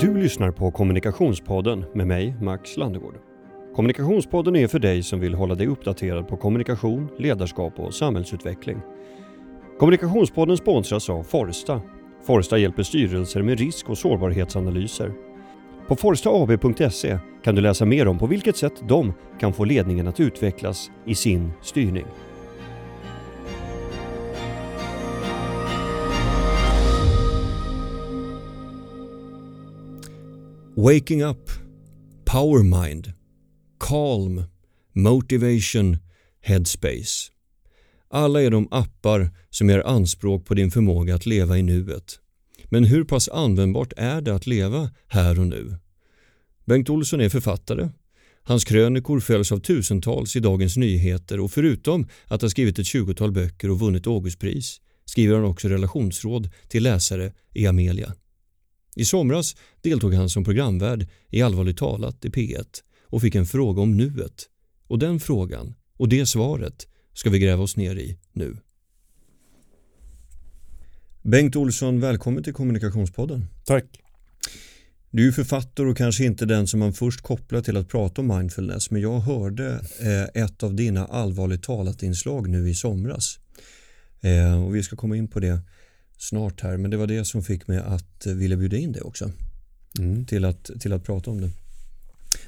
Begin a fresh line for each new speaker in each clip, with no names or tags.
Du lyssnar på Kommunikationspodden med mig, Max Landegård. Kommunikationspodden är för dig som vill hålla dig uppdaterad på kommunikation, ledarskap och samhällsutveckling. Kommunikationspodden sponsras av Forsta. Forsta hjälper styrelser med risk och sårbarhetsanalyser. På forstaab.se kan du läsa mer om på vilket sätt de kan få ledningen att utvecklas i sin styrning. Waking up, power mind, calm, motivation, headspace. Alla är de appar som gör anspråk på din förmåga att leva i nuet. Men hur pass användbart är det att leva här och nu? Bengt Olsson är författare. Hans krönikor följs av tusentals i Dagens Nyheter och förutom att ha skrivit ett tjugotal böcker och vunnit Augustpris skriver han också relationsråd till läsare i Amelia. I somras deltog han som programvärd i Allvarligt talat i P1 och fick en fråga om nuet. Och den frågan och det svaret ska vi gräva oss ner i nu. Bengt Olsson, välkommen till Kommunikationspodden.
Tack.
Du är författare och kanske inte den som man först kopplar till att prata om mindfulness men jag hörde eh, ett av dina allvarligt talat inslag nu i somras. Eh, och vi ska komma in på det snart här men det var det som fick mig att vilja bjuda in dig också mm. till, att, till att prata om det.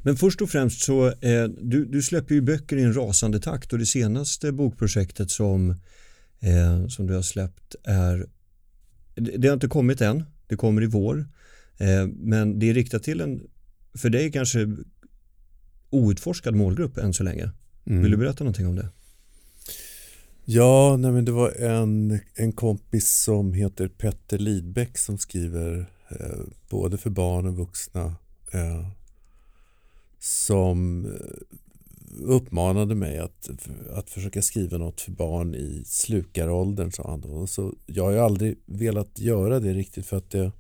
Men först och främst så eh, du, du släpper ju böcker i en rasande takt och det senaste bokprojektet som, eh, som du har släppt är det har inte kommit än, det kommer i vår eh, men det är riktat till en för dig kanske outforskad målgrupp än så länge. Mm. Vill du berätta någonting om det?
Ja, nej men det var en, en kompis som heter Petter Lidbeck som skriver eh, både för barn och vuxna eh, som eh, uppmanade mig att, att försöka skriva något för barn i slukaråldern sa han då. Så jag har ju aldrig velat göra det riktigt för att det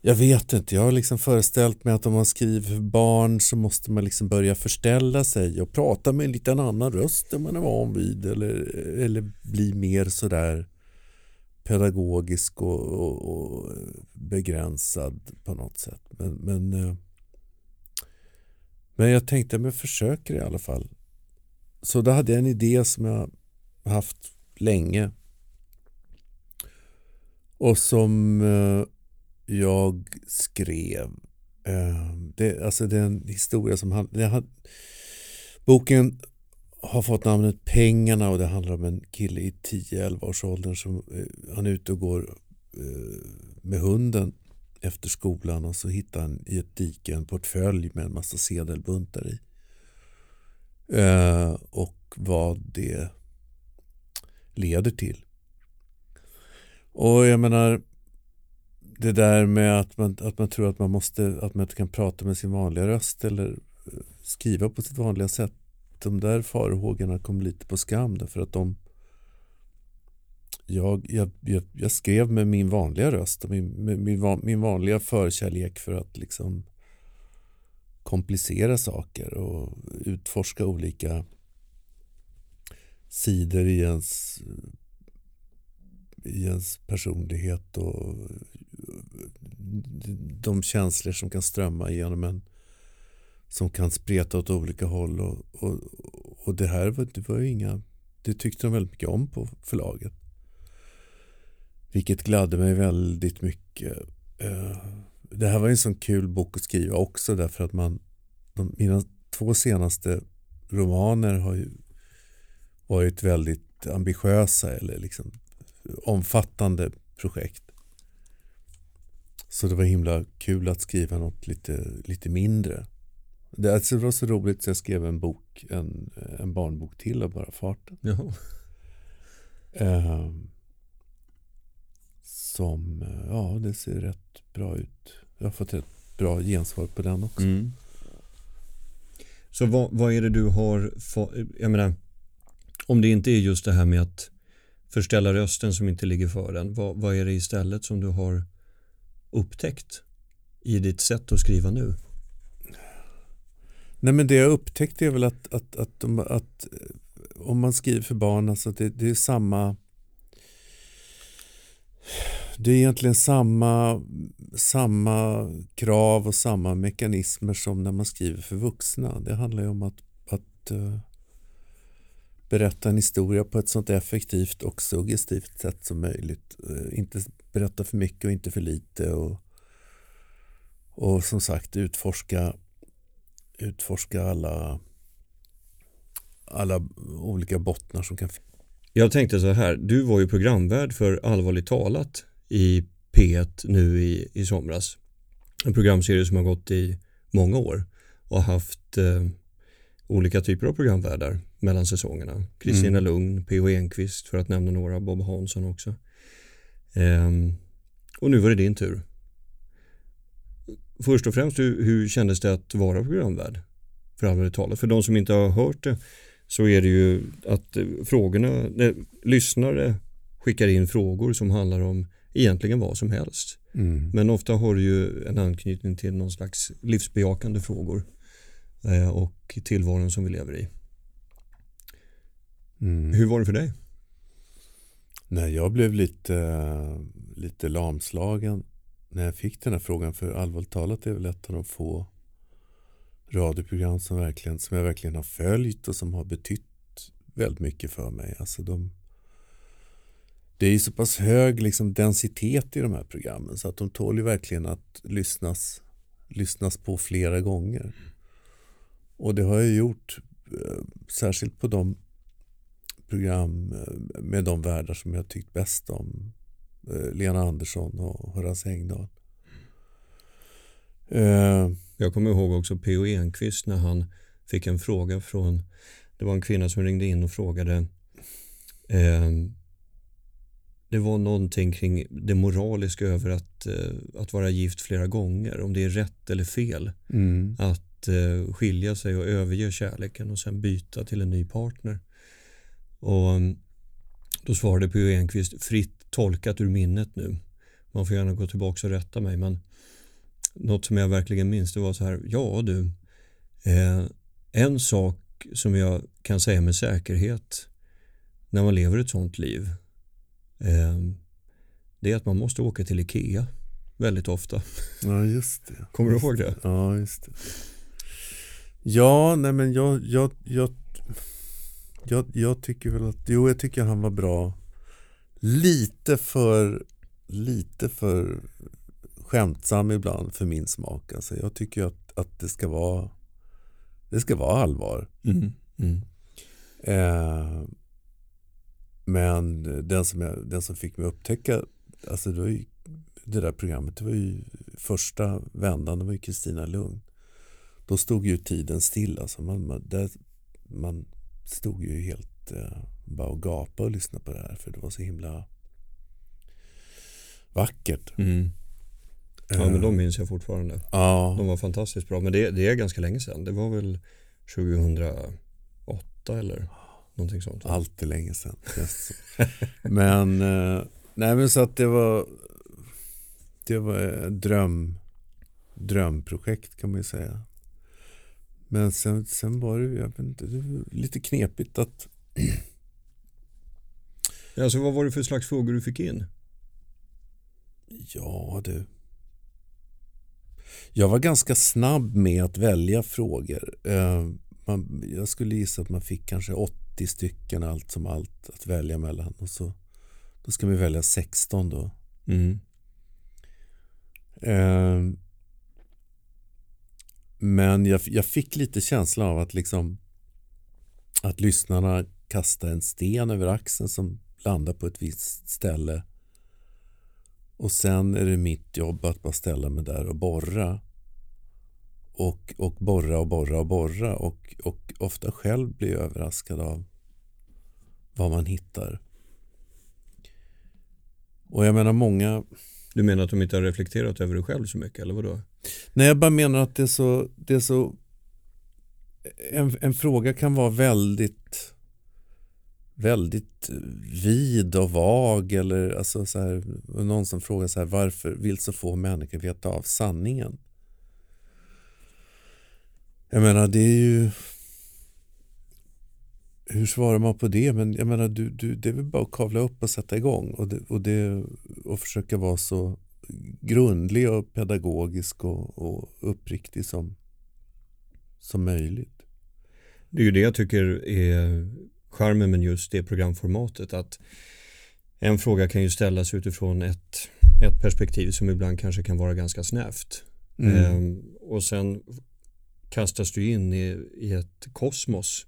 jag vet inte, jag har liksom föreställt mig att om man skriver för barn så måste man liksom börja förställa sig och prata med en liten annan röst än man är van vid eller, eller bli mer sådär pedagogisk och, och, och begränsad på något sätt. Men, men, eh, men jag tänkte att jag försöker i alla fall. Så då hade jag en idé som jag haft länge och som eh, jag skrev. Eh, det, alltså det är en historia som handlar... Boken har fått namnet Pengarna och det handlar om en kille i 10-11 års åldern som eh, han är ute och går eh, med hunden efter skolan och så hittar han i ett dike en portfölj med en massa sedelbuntar i. Eh, och vad det leder till. Och jag menar det där med att man, att man tror att man måste att man inte kan prata med sin vanliga röst eller eh, skriva på sitt vanliga sätt. De där farhågorna kom lite på skam därför att de jag, jag, jag, jag skrev med min vanliga röst och min, min, min vanliga förkärlek för att liksom komplicera saker och utforska olika sidor i ens i ens personlighet och de känslor som kan strömma igenom en som kan spreta åt olika håll och, och, och det här var, det var inga det tyckte de väldigt mycket om på förlaget vilket gladde mig väldigt mycket eh, det här var en sån kul bok att skriva också därför att man de, mina två senaste romaner har ju varit väldigt ambitiösa eller liksom omfattande projekt. Så det var himla kul att skriva något lite, lite mindre. Det, alltså det var så roligt så jag skrev en bok, en, en barnbok till av bara farten. Ja. Eh, som, ja det ser rätt bra ut. Jag har fått ett bra gensvar på den också. Mm.
Så vad, vad är det du har, jag menar, om det inte är just det här med att förställa rösten som inte ligger för en. Vad, vad är det istället som du har upptäckt i ditt sätt att skriva nu?
Nej men det jag upptäckte är väl att, att, att, att, att om man skriver för barn, alltså det, det är samma det är egentligen samma, samma krav och samma mekanismer som när man skriver för vuxna. Det handlar ju om att, att uh, berätta en historia på ett sånt effektivt och suggestivt sätt som möjligt. Uh, inte berätta för mycket och inte för lite. Och, och som sagt utforska, utforska alla, alla olika bottnar som kan finnas.
Jag tänkte så här, du var ju programvärd för Allvarligt talat i P1 nu i, i somras. En programserie som har gått i många år och haft eh, olika typer av programvärdar mellan säsongerna. Kristina mm. Lugn, P.O. Enquist för att nämna några, Bob Hansson också. Ehm, och nu var det din tur. Först och främst, hur, hur kändes det att vara programvärd för allvarligt talat? För de som inte har hört det så är det ju att eh, frågorna, nej, lyssnare skickar in frågor som handlar om egentligen vad som helst. Mm. Men ofta har du ju en anknytning till någon slags livsbejakande frågor eh, och tillvaron som vi lever i. Mm. Hur var det för dig?
Nej, jag blev lite, lite lamslagen när jag fick den här frågan. För allvarligt talat är väl ett av de få radioprogram som, verkligen, som jag verkligen har följt och som har betytt väldigt mycket för mig. Alltså de, det är ju så pass hög liksom, densitet i de här programmen så att de tål ju verkligen att lyssnas, lyssnas på flera gånger. Och det har jag gjort eh, särskilt på de program eh, med de världar som jag tyckt bäst om. Eh, Lena Andersson och Horace Engdahl.
Jag kommer ihåg också P.O. Enquist när han fick en fråga från, det var en kvinna som ringde in och frågade eh, det var någonting kring det moraliska över att, eh, att vara gift flera gånger. Om det är rätt eller fel. Mm. Att eh, skilja sig och överge kärleken och sen byta till en ny partner. Och mm, Då svarade P.O. Enquist fritt tolkat ur minnet nu. Man får gärna gå tillbaka och rätta mig men något som jag verkligen minns det var så här, ja du, eh, en sak som jag kan säga med säkerhet när man lever ett sånt liv eh, det är att man måste åka till Ikea väldigt ofta.
Ja, just det.
Kommer du ihåg det?
Ja, just det. Ja, nej men jag, jag, jag, jag, jag tycker väl att, jo jag tycker han var bra. Lite för, lite för skämtsam ibland för min smak. Alltså jag tycker att, att det ska vara det ska vara allvar. Mm. Mm. Eh, men den som, jag, den som fick mig att upptäcka alltså det, var ju, det där programmet, det var ju första vändan, det var ju Kristina Lugn. Då stod ju tiden still. Alltså man, man, där, man stod ju helt eh, bara och gapade och lyssnade på det här för det var så himla vackert. Mm.
Ja men de minns jag fortfarande. Ja. De var fantastiskt bra. Men det, det är ganska länge sedan. Det var väl 2008 eller någonting sånt.
Va? Allt är länge sedan. men, eh, nej men så att det var det var dröm, drömprojekt kan man ju säga. Men sen, sen var det, jag vet inte, det lite knepigt att
Alltså vad var det för slags frågor du fick in?
Ja du jag var ganska snabb med att välja frågor. Eh, man, jag skulle gissa att man fick kanske 80 stycken allt som allt att välja mellan. Och så, då ska man välja 16 då. Mm. Men jag, jag, fick lite känsla av att liksom att lyssnarna kastar en sten över axeln som landar på ett visst ställe och sen är det mitt jobb att bara ställa mig där och borra. Och, och borra och borra och borra och, och ofta själv bli överraskad av vad man hittar. Och jag menar många...
Du menar att de inte har reflekterat över det själv så mycket eller vadå?
Nej, jag bara menar att det är så... Det är så en, en fråga kan vara väldigt väldigt vid och vag eller alltså så här, någon som frågar så här, varför vill så få människor veta av sanningen? Jag menar det är ju hur svarar man på det? Men jag menar, du, du, det är väl bara att kavla upp och sätta igång. Och det, och det, och försöka vara så grundlig och pedagogisk och, och uppriktig som, som möjligt.
Det är ju det jag tycker är charmen med just det programformatet. Att en fråga kan ju ställas utifrån ett, ett perspektiv som ibland kanske kan vara ganska snävt. Mm. Ehm, och sen kastas du in i, i ett kosmos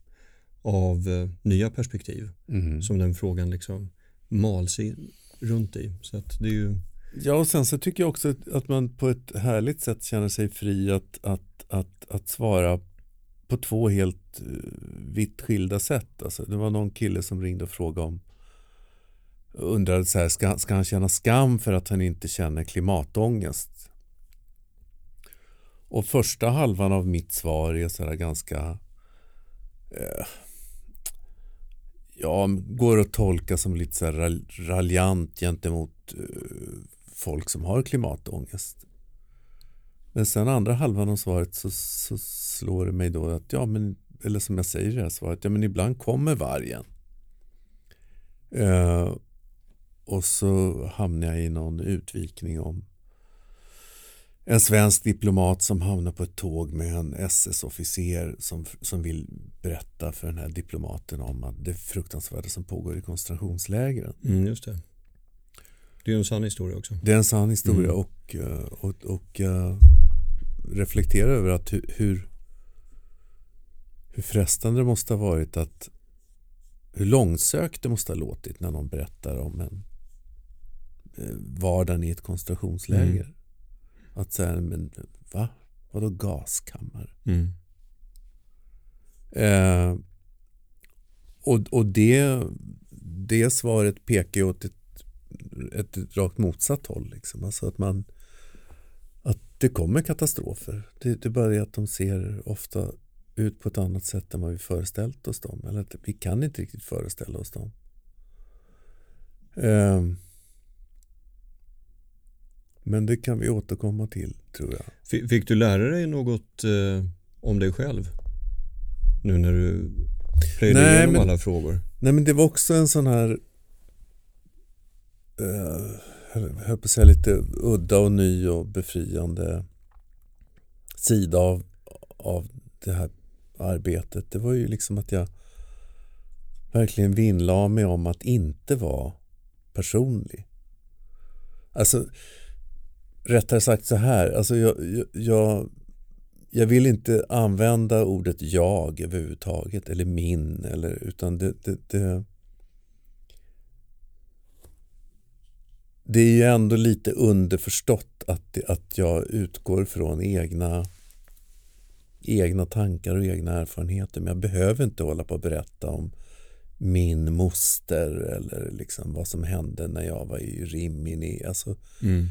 av eh, nya perspektiv mm. som den frågan liksom mals in, runt i. Så att det är ju...
Ja, och sen så tycker jag också att man på ett härligt sätt känner sig fri att, att, att, att svara på två helt eh, vitt skilda sätt. Alltså, det var någon kille som ringde och frågade om undrade så här, ska, ska han känna skam för att han inte känner klimatångest? Och första halvan av mitt svar är så här ganska eh, ja, går att tolka som lite så här raljant gentemot eh, folk som har klimatångest. Men sen andra halvan av svaret så, så, slår det mig då att ja men eller som jag säger i det här svaret, ja men ibland kommer vargen. Eh, och så hamnar jag i någon utvikning om en svensk diplomat som hamnar på ett tåg med en SS-officer som, som vill berätta för den här diplomaten om att det fruktansvärda som pågår i koncentrationslägren.
Mm, just det. Det är en sann historia också.
Det är en sann historia mm. och, eh, och, och uh, reflektera över att hur, hur, frestande det måste ha varit att hur långsökt det måste ha låtit när någon berättar om en eh, vardagen i ett koncentrationsläger. Mm. Att säga, men va? Vadå gaskammare? Mm. Eh, och och det, det svaret pekar åt ett, ett rakt motsatt håll. Liksom. Alltså att, man, att det kommer katastrofer. Det, det är bara det att de ser ofta ut på ett annat sätt än vad vi föreställt oss dem. Eller att vi kan inte riktigt föreställa oss dem. Eh, men det kan vi återkomma till tror jag.
Fick du lära dig något eh, om dig själv? Nu när du plöjde igenom men, alla frågor.
Nej men det var också en sån här eh, höll på att säga lite udda och ny och befriande sida av, av det här arbetet. Det var ju liksom att jag verkligen vinnlade mig om att inte vara personlig. Alltså rättare sagt så här, alltså jag, jag, jag vill inte använda ordet jag överhuvudtaget eller min eller utan det, det, det det är ju ändå lite underförstått att, att jag utgår från egna egna tankar och egna erfarenheter men jag behöver inte hålla på att berätta om min moster eller liksom vad som hände när jag var i Rimini. Alltså, mm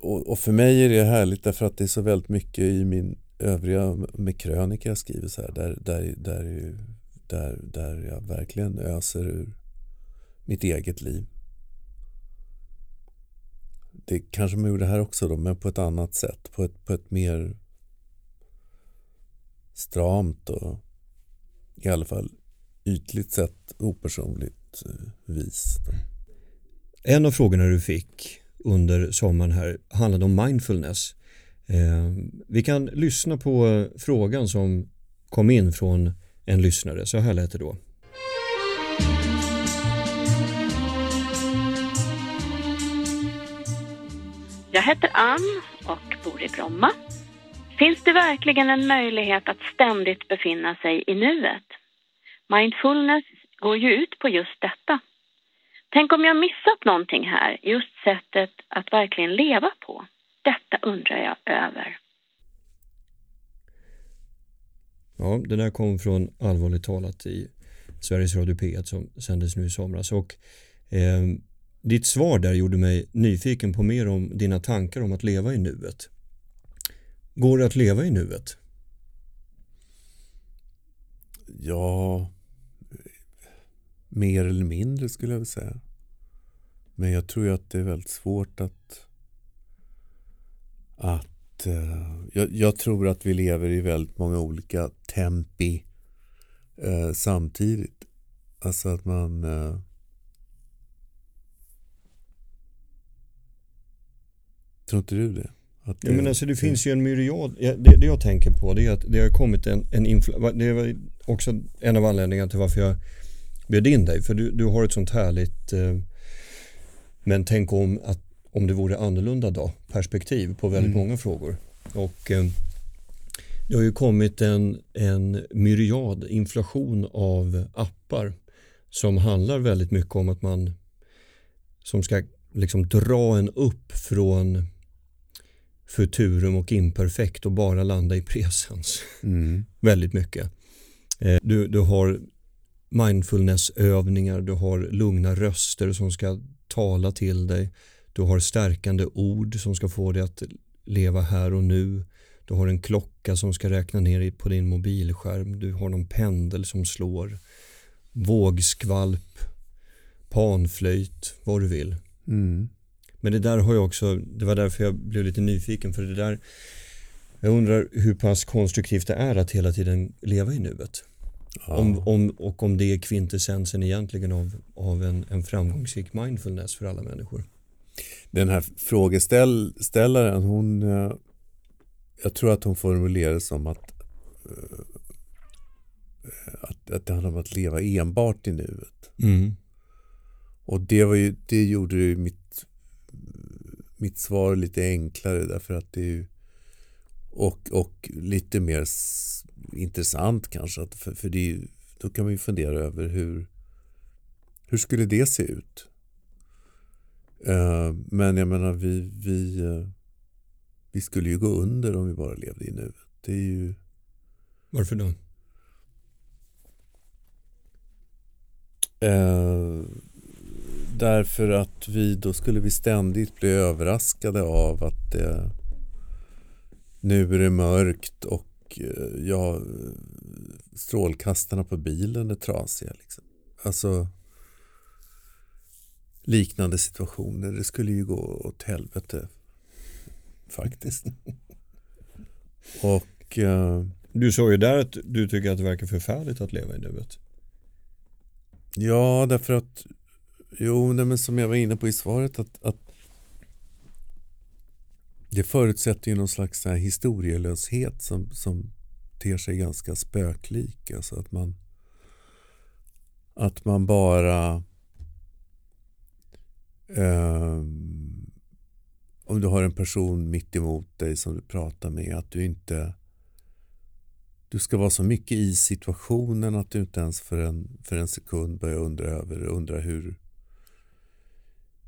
och, och, för mig är det härligt därför att det är så väldigt mycket i min övriga med krönika jag skriver så här där, där, där, där, där jag verkligen öser ur mitt eget liv. Det kanske man gjorde här också då, men på ett annat sätt. På ett, på ett mer stramt och i alla fall ytligt sett opersonligt eh, vis. Då.
En av frågorna du fick under sommaren här handlade om mindfulness. Eh, vi kan lyssna på eh, frågan som kom in från en lyssnare. Så här lät det då.
Jag heter Ann och bor i Bromma. Finns det verkligen en möjlighet att ständigt befinna sig i nuet? Mindfulness går ju ut på just detta. Tänk om jag missat någonting här, just sättet att verkligen leva på. Detta undrar jag över.
Ja, det där kom från Allvarligt talat i Sveriges Radio P1 som sändes nu i somras. Och, eh, ditt svar där gjorde mig nyfiken på mer om dina tankar om att leva i nuet. Går det att leva i nuet?
Ja, Mer eller mindre skulle jag vilja säga. Men jag tror ju att det är väldigt svårt att... att eh, jag, jag, tror att vi lever i väldigt många olika tempi eh, samtidigt. Alltså att man... Eh, Tror inte du det?
Att det, ja, men alltså det, finns ju en myriad. Det, det, jag tänker på det är att det har kommit en, en infl- Det var också en av anledningarna till varför jag bjöd in dig. För du, du har ett sånt härligt eh, men tänk om, att, om det vore annorlunda då perspektiv på väldigt mm. många frågor. Och eh, det har ju kommit en, en myriad inflation av appar som handlar väldigt mycket om att man som ska liksom dra en upp från futurum och imperfekt och bara landa i presens. Mm. väldigt mycket. Eh, du, du har mindfulnessövningar, du har lugna röster som ska tala till dig. Du har stärkande ord som ska få dig att leva här och nu. Du har en klocka som ska räkna ner på din mobilskärm. Du har någon pendel som slår. Vågskvalp, panflöjt, vad du vill. Mm. Men det där har jag också, det var därför jag blev lite nyfiken för det där jag undrar hur pass konstruktivt det är att hela tiden leva i nuet. Ja. Om, om, och om det är kvintessensen egentligen av, av en, en framgångsrik mindfulness för alla människor.
Den här frågeställaren, hon, eh, jag tror att hon formulerar det som att, eh, att, att det handlar om att leva enbart i nuet. Mm. Och det, var ju, det gjorde ju mitt, mitt svar lite enklare därför att det är ju och, och lite mer intressant kanske. För, för det, då kan man ju fundera över hur, hur skulle det se ut? Uh, men jag menar vi, vi, uh, vi skulle ju gå under om vi bara levde i nuet. Det är ju...
Varför då?
Uh, därför att vi då skulle vi ständigt bli överraskade av att det, nu är det mörkt och Eh, ja, strålkastarna på bilen är trasiga. Liksom. Alltså liknande situationer. Det skulle ju gå åt helvete faktiskt. och uh,
Du sa ju där att du tycker att det verkar förfärligt att leva i nuet.
Ja, därför att jo, nej, men som jag var inne på i svaret att, att det förutsätter ju någon slags så här historielöshet som, som ter sig ganska spöklik. Alltså att man, att man bara eh, om du har en person mitt emot dig som du pratar med att du inte du ska vara så mycket i situationen att du inte ens för en, för en sekund börjar undra över undra hur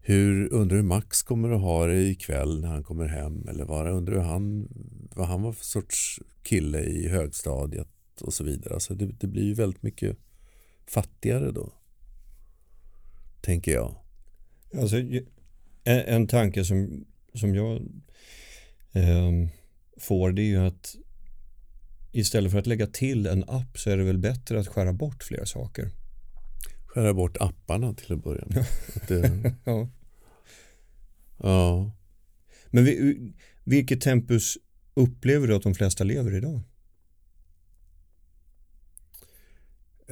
hur, undrar hur Max kommer att ha det ikväll när han kommer hem eller vad, undrar hur han, vad han var för sorts kille i högstadiet och så vidare. Alltså det, det blir ju väldigt mycket fattigare då. Tänker jag.
Alltså, en, en tanke som, som jag eh, får det är ju att istället för att lägga till en app så är det väl bättre att skära bort flera saker.
Skära bort apparna till att börja med. Det... ja.
ja. Men vi, vilket tempus upplever du att de flesta lever idag?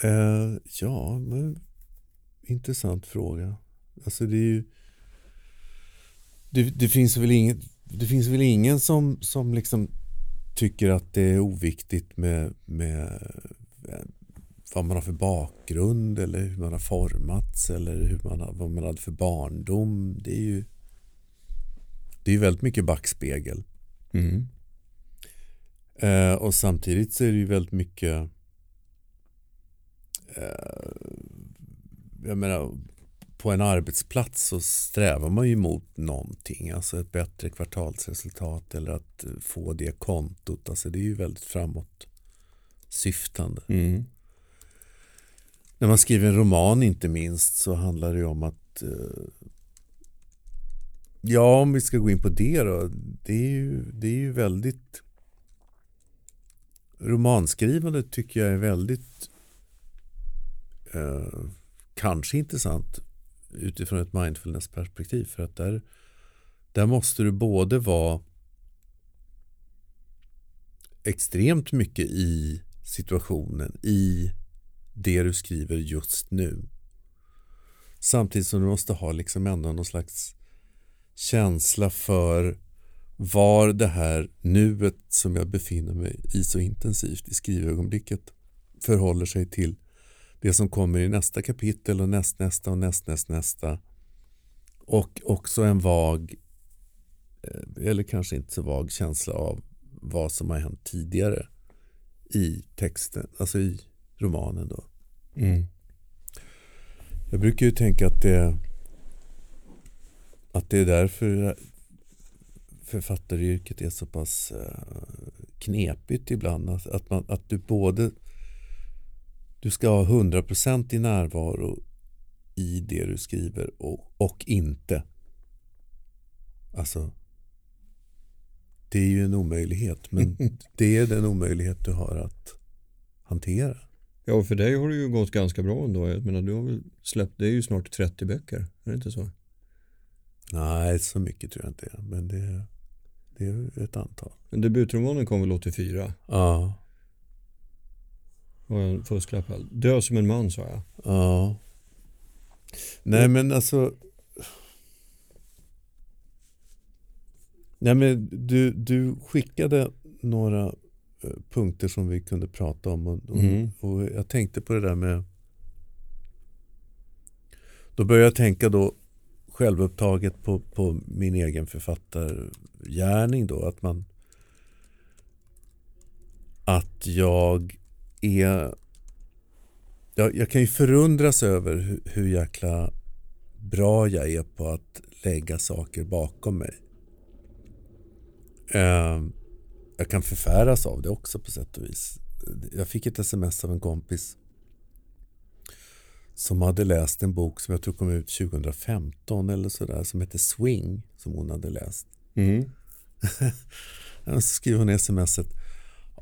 Uh, ja, men, intressant fråga. Alltså det är ju det, det, finns väl ingen, det finns väl ingen som, som liksom tycker att det är oviktigt med, med vad man har för bakgrund eller hur man har formats eller hur man har, vad man hade för barndom. Det är ju det är väldigt mycket backspegel. Mm. Eh, och samtidigt så är det ju väldigt mycket eh, jag menar på en arbetsplats så strävar man ju mot någonting, alltså ett bättre kvartalsresultat eller att få det kontot. Alltså det är ju väldigt framåt syftande. Mm. När man skriver en roman inte minst så handlar det om att eh, Ja, om vi ska gå in på det då. Det är ju, det är ju väldigt romanskrivandet tycker jag är väldigt eh, kanske intressant utifrån ett mindfulness-perspektiv. För att där, där måste du både vara extremt mycket i situationen, i det du skriver just nu. Samtidigt som du måste ha liksom ändå någon slags känsla för var det här nuet som jag befinner mig i så intensivt i skrivögonblicket förhåller sig till det som kommer i nästa kapitel och nästnästa och nästnästnästa. Och också en vag, eh, eller kanske inte så vag känsla av vad som har hänt tidigare i texten, alltså i romanen då.
Mm.
Jag brukar ju tänka att det, att det är därför författaryrket är så pass eh, knepigt ibland. Att, att, man, att du både du ska ha 100% i närvaro i det du skriver och, och inte. Alltså det är ju en omöjlighet men det är den omöjlighet du har att hantera.
Ja, för dig har det ju gått ganska bra ändå. Jag menar, du har väl släppt, det är ju snart 30 böcker, är det inte så?
Nej, så mycket tror jag inte. Men det, det är ett antal.
Men debutromanen kom väl 84?
Ja.
Var en fusklapp. Dö som en man sa jag.
Ja. Nej men alltså. Nej men du, du skickade några punkter som vi kunde prata om. Och, och,
Mm.
och jag tänkte på det där med. Då började jag tänka då självupptaget på, på min egen författargärning då. Att man att jag är jag, jag kan ju förundras över hur, hur jäkla bra jag är på att lägga saker bakom mig. Eh, jag kan förfäras av det också på sätt och vis. Jag fick ett sms av en kompis som hade läst en bok som jag tror kom ut 2015 eller sådär som heter Swing som hon hade läst.
Mm.
Så skriver hon i smset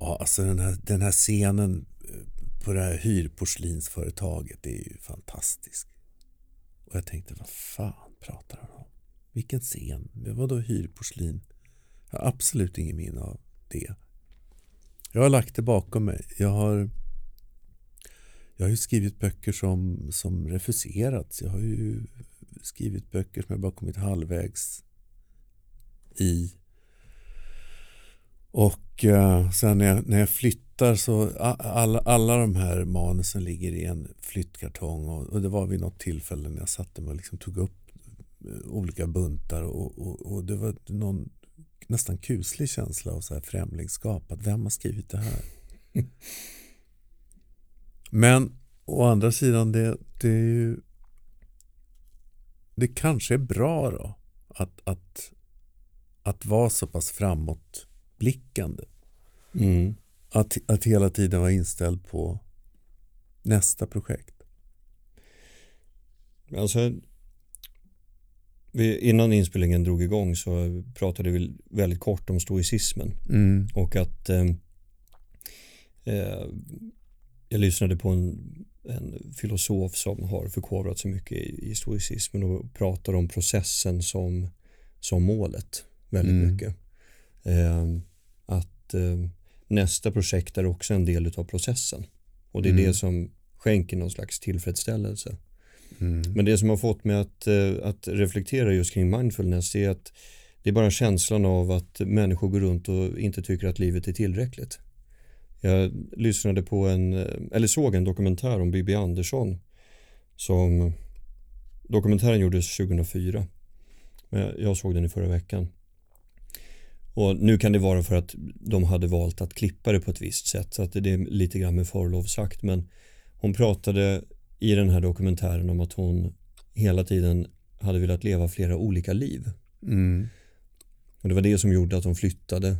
Ja, alltså den här, den här scenen på det här hyrporslinsföretaget det är ju fantastisk. Och jag tänkte, vad fan pratar han om? Vilken scen? Vadå hyrporslin? Jag har absolut ingen minne av det. Jag har lagt det bakom mig. Jag har, jag har ju skrivit böcker som, som refuserats. Jag har ju skrivit böcker som jag bara kommit halvvägs i. Och eh, sen när jag, när jag flyttar så alla, alla de här manusen ligger i en flyttkartong och, och det var vid något tillfälle när jag satte mig och liksom tog upp eh, olika buntar och, och, och det var någon nästan kuslig känsla av så här främlingskap. Att vem har skrivit det här? Men å andra sidan det, det är ju det kanske är bra då att, att, att vara så pass framåtblickande.
Mm.
Att, att hela tiden vara inställd på nästa projekt.
Alltså, vi, innan inspelningen drog igång så pratade vi väldigt kort om stoicismen
Mm.
och att eh, eh, jag lyssnade på en, en filosof som har förkovrat sig mycket i, i stoicismen och pratar om processen som, som målet väldigt
Mm.
mycket. Eh, att eh, nästa projekt är också en del av processen och det är
Mm.
det som skänker någon slags tillfredsställelse.
Mm.
Men det som har fått mig att, eh, att reflektera just kring mindfulness är att det är bara känslan av att människor går runt och inte tycker att livet är tillräckligt. Jag lyssnade på en, eh, eller såg en dokumentär om Bibi Andersson som dokumentären gjordes 2004 men jag- jag såg den i förra veckan. Och nu kan det vara för att de hade valt att klippa det på ett visst sätt så att det är lite grann med förlov sagt men hon pratade i den här dokumentären om att hon hela tiden hade velat leva flera olika liv.
Mm.
Och det var det som gjorde att hon flyttade,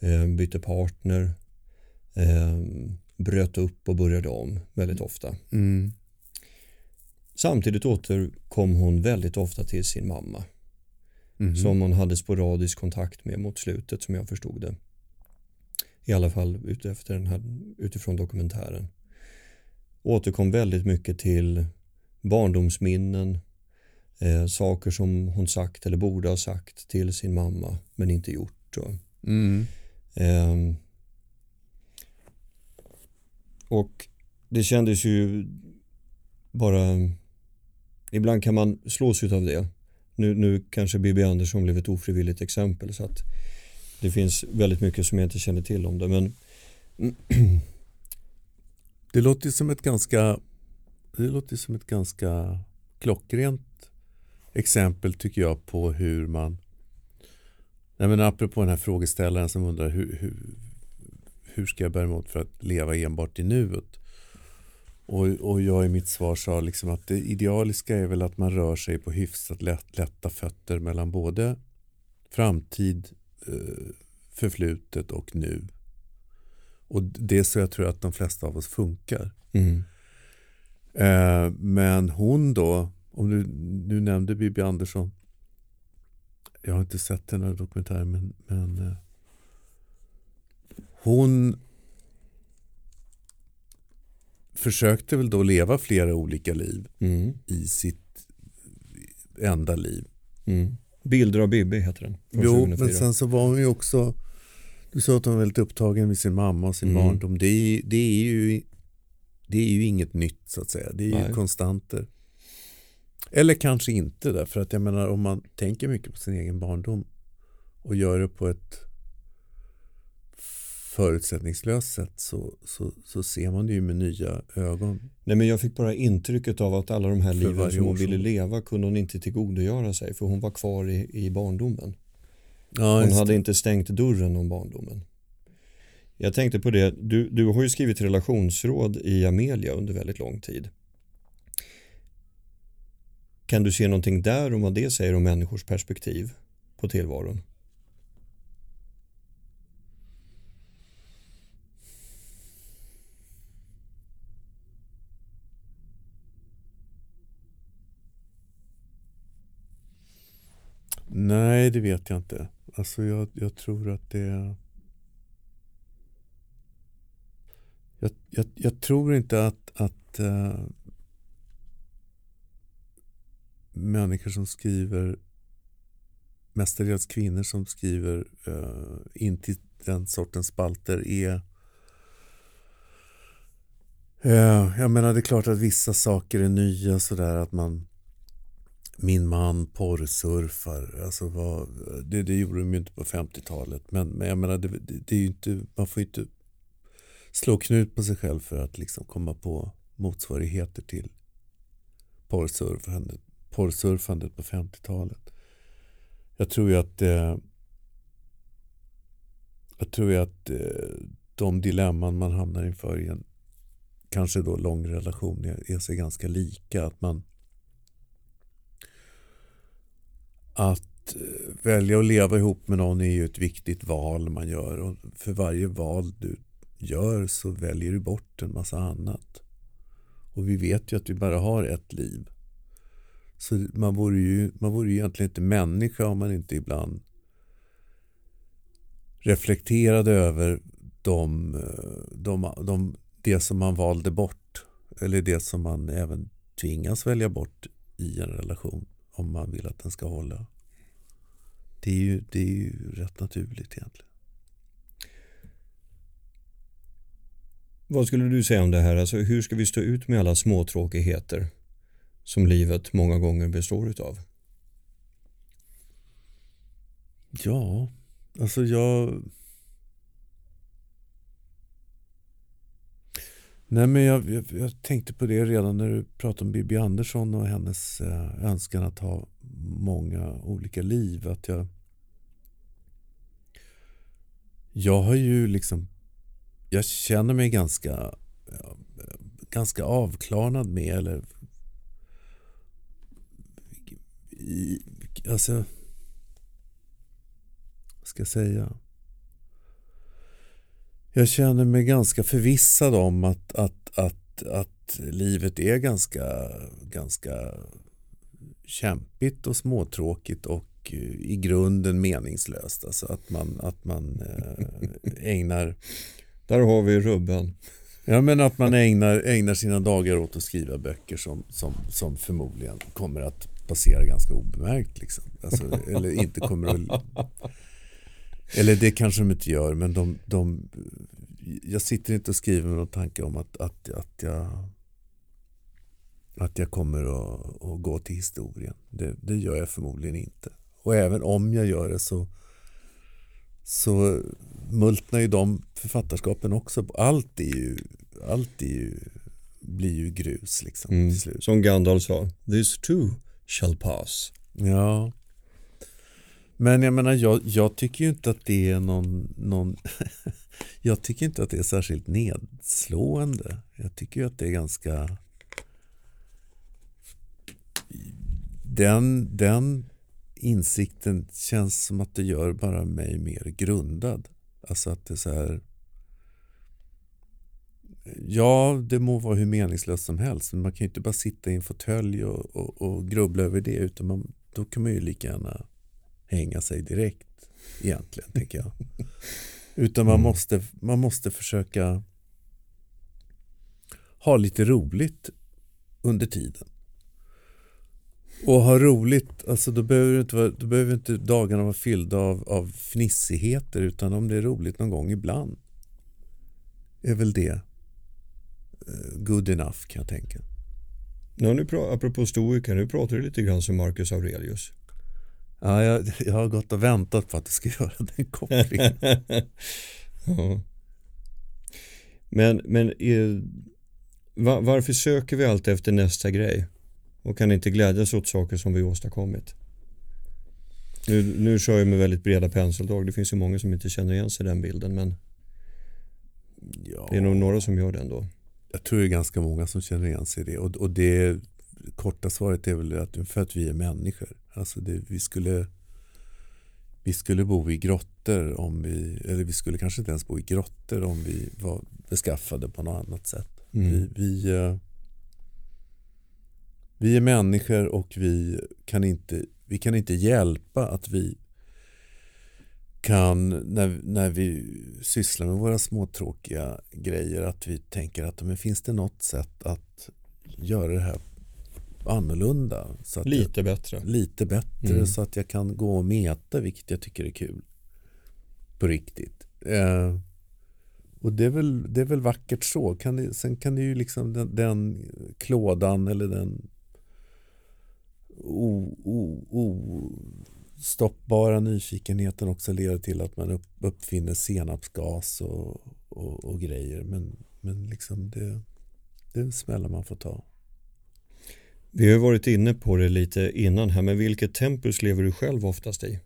eh, bytte partner, eh, bröt upp och började om väldigt ofta.
Mm.
Samtidigt återkom hon väldigt ofta till sin mamma
Mhm.
som hon hade sporadisk kontakt med mot slutet som jag förstod det. I alla fall utefter den här, utifrån dokumentären. Återkom väldigt mycket till barndomsminnen, eh, saker som hon sagt eller borde ha sagt till sin mamma men inte gjort. Och,
Mm.
Ehm, och det kändes ju bara Ibland kan man slås av det Nu, nu kanske Bibi Andersson blev ett ofrivilligt exempel så att det finns väldigt mycket som jag inte känner till om det. Men
det låter som ett ganska det låter som ett ganska klockrent exempel tycker jag på hur man Nej, men apropå den här frågeställaren som undrar hur, hur, hur ska jag bära emot för att leva enbart i nuet? Och, och jag i mitt svar sa liksom att det idealiska är väl att man rör sig på hyfsat lätt, lätta fötter mellan både framtid, eh, förflutet och nu. Och det är så jag tror att de flesta av oss funkar.
mm.
Eh, men hon då, om du nu nämnde Bibi Andersson. Jag har inte sett den här dokumentären men, men eh, hon försökte väl då leva flera olika liv
Mm.
i sitt enda liv.
Mm. Bilder av Bibi heter den.
Jo,
2004.
men sen så var hon ju också Du sa att hon var väldigt upptagen med sin mamma och sin
Mm.
barndom. Det är, det, är ju, det är ju inget nytt så att säga. Det är ju
Nej.
konstanter. Eller kanske inte därför att jag menar om man tänker mycket på sin egen barndom och gör det på ett förutsättningslöst sätt så, så, så ser man det ju med nya ögon.
Nej, men jag fick bara intrycket av att alla de här liven som hon ville leva kunde hon inte tillgodogöra sig för hon var kvar i, i barndomen.
Ja,
Hon hade inte stängt dörren om barndomen. Jag tänkte på det, du, du har ju skrivit relationsråd i Amelia under väldigt lång tid. Kan du se någonting där om vad det säger om människors perspektiv på tillvaron?
Nej, det vet jag inte. Alltså jag, jag tror att det jag, jag, jag tror inte att, att äh, människor som skriver mestadels kvinnor som skriver äh, in till den sortens spalter är eh, jag menar det är klart att vissa saker är nya sådär att man min man porrsurfar. Alltså vad, det, det gjorde de ju inte på 50-talet. Men, men jag menar, det, det, är ju inte, man får ju inte slå knut på sig själv för att liksom komma på motsvarigheter till porrsurfandet, porrsurfandet på 50-talet. Jag tror ju att eh, jag tror ju att eh, de dilemman man hamnar inför i en kanske då lång relation är, är sig ganska lika. Att man att eh, välja att leva ihop med någon är ju ett viktigt val man gör och för varje val du gör så väljer du bort en massa annat. Och vi vet ju att vi bara har ett liv. Så man vore ju, man vore ju egentligen inte människa om man inte ibland reflekterade över de, eh, de, de, det som man valde bort. Eller det som man även tvingas välja bort i en relation om man vill att den ska hålla. Det är ju, det är ju rätt naturligt egentligen.
Vad skulle du säga om det här? Alltså, hur ska vi stå ut med alla småtråkigheter som livet många gånger består utav?
Ja, alltså jag... Nej men jag, jag, jag tänkte på det redan när du pratade om Bibi Andersson och hennes eh, önskan att ha många olika liv. Att jag, jag har ju liksom, jag känner mig ganska, ganska avklarnad med eller i, alltså vad ska jag säga? Jag känner mig ganska förvissad om att, att, att, att livet är ganska, ganska kämpigt och småtråkigt och eh, i grunden meningslöst. Alltså att man, att man eh, ägnar
Där har vi rubben.
Ja men att man ägnar, ägnar sina dagar åt att skriva böcker som, som, som förmodligen kommer att passera ganska obemärkt. Liksom. Alltså, eller inte kommer att... Eller det kanske de inte gör men de, de, jag sitter inte och skriver med någon tanke om att, att, att jag att jag kommer att, att gå till historien. Det, det, gör jag förmodligen inte. Och även om jag gör det så, så multnar ju de författarskapen också. Allt, är ju, allt är ju, blir ju grus liksom,
Mm. Som Gandalf sa, this too shall pass.
Ja. Men jag menar, jag, jag tycker ju inte att det är någon, någon jag tycker inte att det är särskilt nedslående. Jag tycker ju att det är ganska den, den insikten känns som att det gör bara mig mer grundad. Alltså att det är så här Ja, det må vara hur meningslöst som helst men man kan ju inte bara sitta i en fåtölj och, och, och grubbla över det utan man, då kan man ju lika gärna hänga sig direkt egentligen, tänker jag. Utan man,
Mm.
måste, man måste försöka ha lite roligt under tiden. Och ha roligt, alltså då behöver, inte vara, då behöver inte dagarna vara fyllda av, av fnissigheter utan om det är roligt någon gång ibland är väl det eh, good enough kan jag tänka.
Ja, nu apropå stoiker, nu pratar du lite grann som Marcus Aurelius.
Ja, jag, jag har gått och väntat på att du ska göra den kopplingen.
ja. Men, men eh, va- varför söker vi alltid efter nästa grej? Och kan inte glädjas åt saker som vi åstadkommit? Nu, nu kör jag med väldigt breda penseldrag. Det finns ju många som inte känner igen sig i den bilden. Men
Ja,
det är nog några som gör det ändå.
jag tror det är ganska många som känner igen sig i det. Och, och det korta svaret är väl att för att vi är människor. Alltså det, vi, skulle, vi skulle bo i grottor om vi, eller vi skulle kanske inte ens bo i grottor om vi var beskaffade på något annat sätt.
Mm.
Vi, vi, eh, vi är människor och vi kan, inte, vi kan inte hjälpa att vi kan, när, när vi sysslar med våra småtråkiga grejer, att vi tänker att men finns det något sätt att göra det här annorlunda? Så
Lite bättre.
Jag, lite bättre
Mm.
så att jag kan gå och meta, vilket jag tycker är kul. På riktigt. Eh, och det är, väl, det är väl vackert så. Kan det, sen kan det ju liksom den, den klådan eller den ostoppbara nyfikenheten också leda till att man upp, uppfinner senapsgas och, och, och grejer. Men, men liksom det, det är en smälla man får ta.
Vi har varit inne på det lite innan här, men vilket tempus lever du själv oftast i?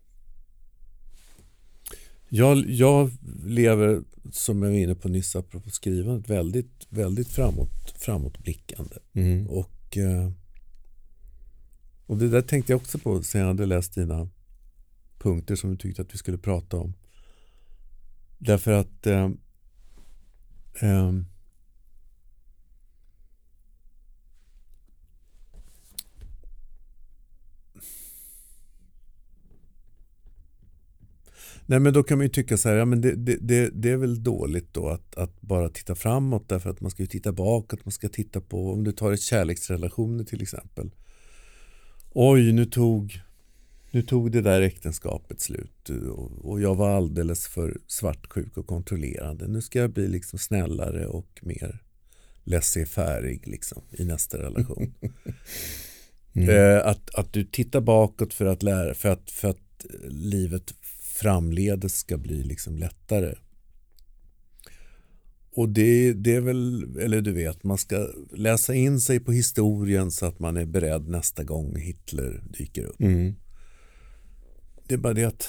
Jag, jag lever, som jag var inne på nyss apropå skrivandet, väldigt, väldigt framåt, framåtblickande.
Mm.
Och, eh, och det där tänkte jag också på sen jag hade läst dina punkter som du tyckte att vi skulle prata om. Därför att eh, eh, Nej men då kan man ju tycka så här, ja men det, det, det, det är väl dåligt då att, att bara titta framåt därför att man ska ju titta bakåt, man ska titta på, om du tar ett kärleksrelationer till exempel. Oj, nu tog, nu tog det där äktenskapet slut och, och jag var alldeles för svartsjuk och kontrollerande. Nu ska jag bli liksom snällare och mer laissez-färig liksom i nästa relation.
Mm.
Eh, att, att du tittar bakåt för att lära, för att, för att livet framledes ska bli liksom lättare. Och det, det är väl, eller du vet, man ska läsa in sig på historien så att man är beredd nästa gång Hitler dyker upp.
Mm.
Det är bara det att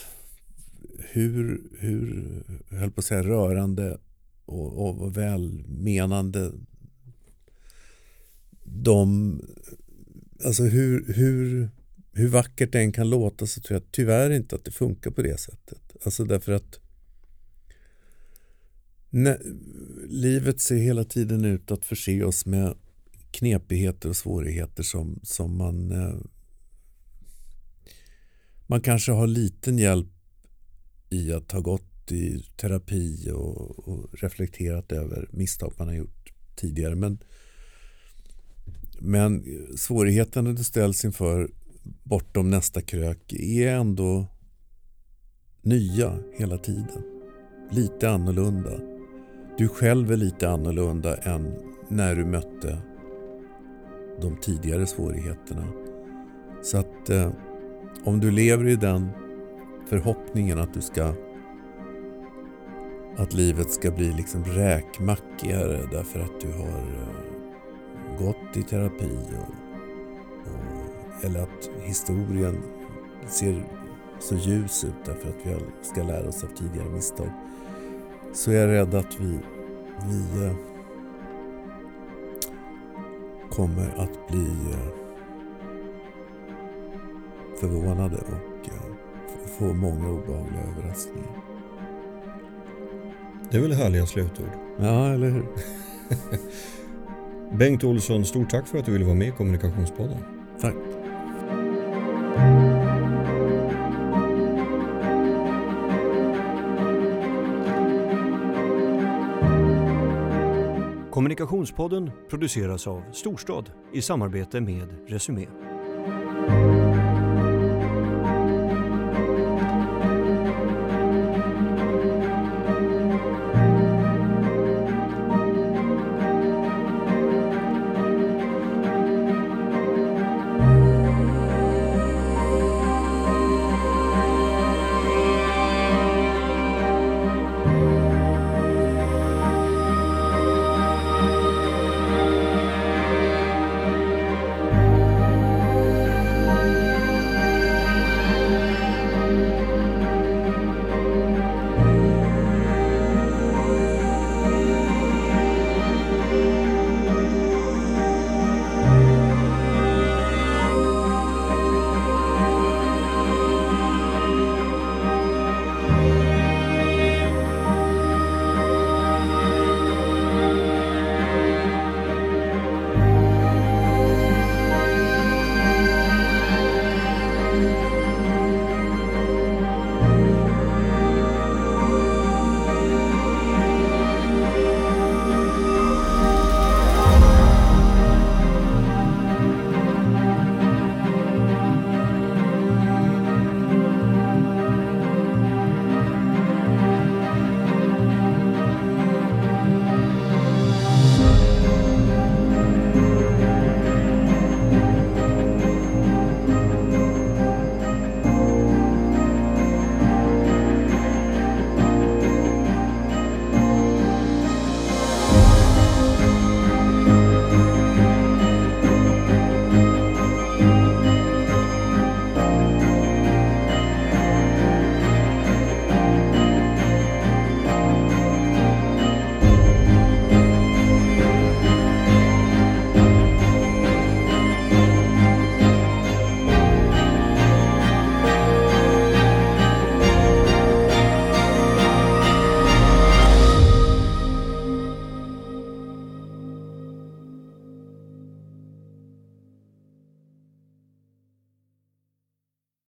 hur, hur höll på att säga rörande och, och välmenande de, alltså hur, hur, hur vackert det än kan låta så tror jag tyvärr inte att det funkar på det sättet. Alltså därför att när, livet ser hela tiden ut att förse oss med knepigheter och svårigheter som, som man eh, man kanske har liten hjälp i att ha gått i terapi och, och reflekterat över misstag man har gjort tidigare. Men, men svårigheterna du ställs inför bortom nästa krök är ändå nya hela tiden. Lite annorlunda. Du själv är lite annorlunda än när du mötte de tidigare svårigheterna. Så att eh, om du lever i den förhoppningen att du ska att livet ska bli liksom räkmackigare därför att du har eh, gått i terapi och, eller att historien ser så ljus ut därför att vi ska lära oss av tidigare misstag så är jag rädd att vi, vi eh, kommer att bli eh, förvånade och få många obehagliga överraskningar.
Det är väl härliga slutord?
Ja, eller hur?
Bengt Olsson, stort tack för att du ville vara med i Kommunikationspodden.
Tack.
Kommunikationspodden produceras av Storstad i samarbete med Resumé.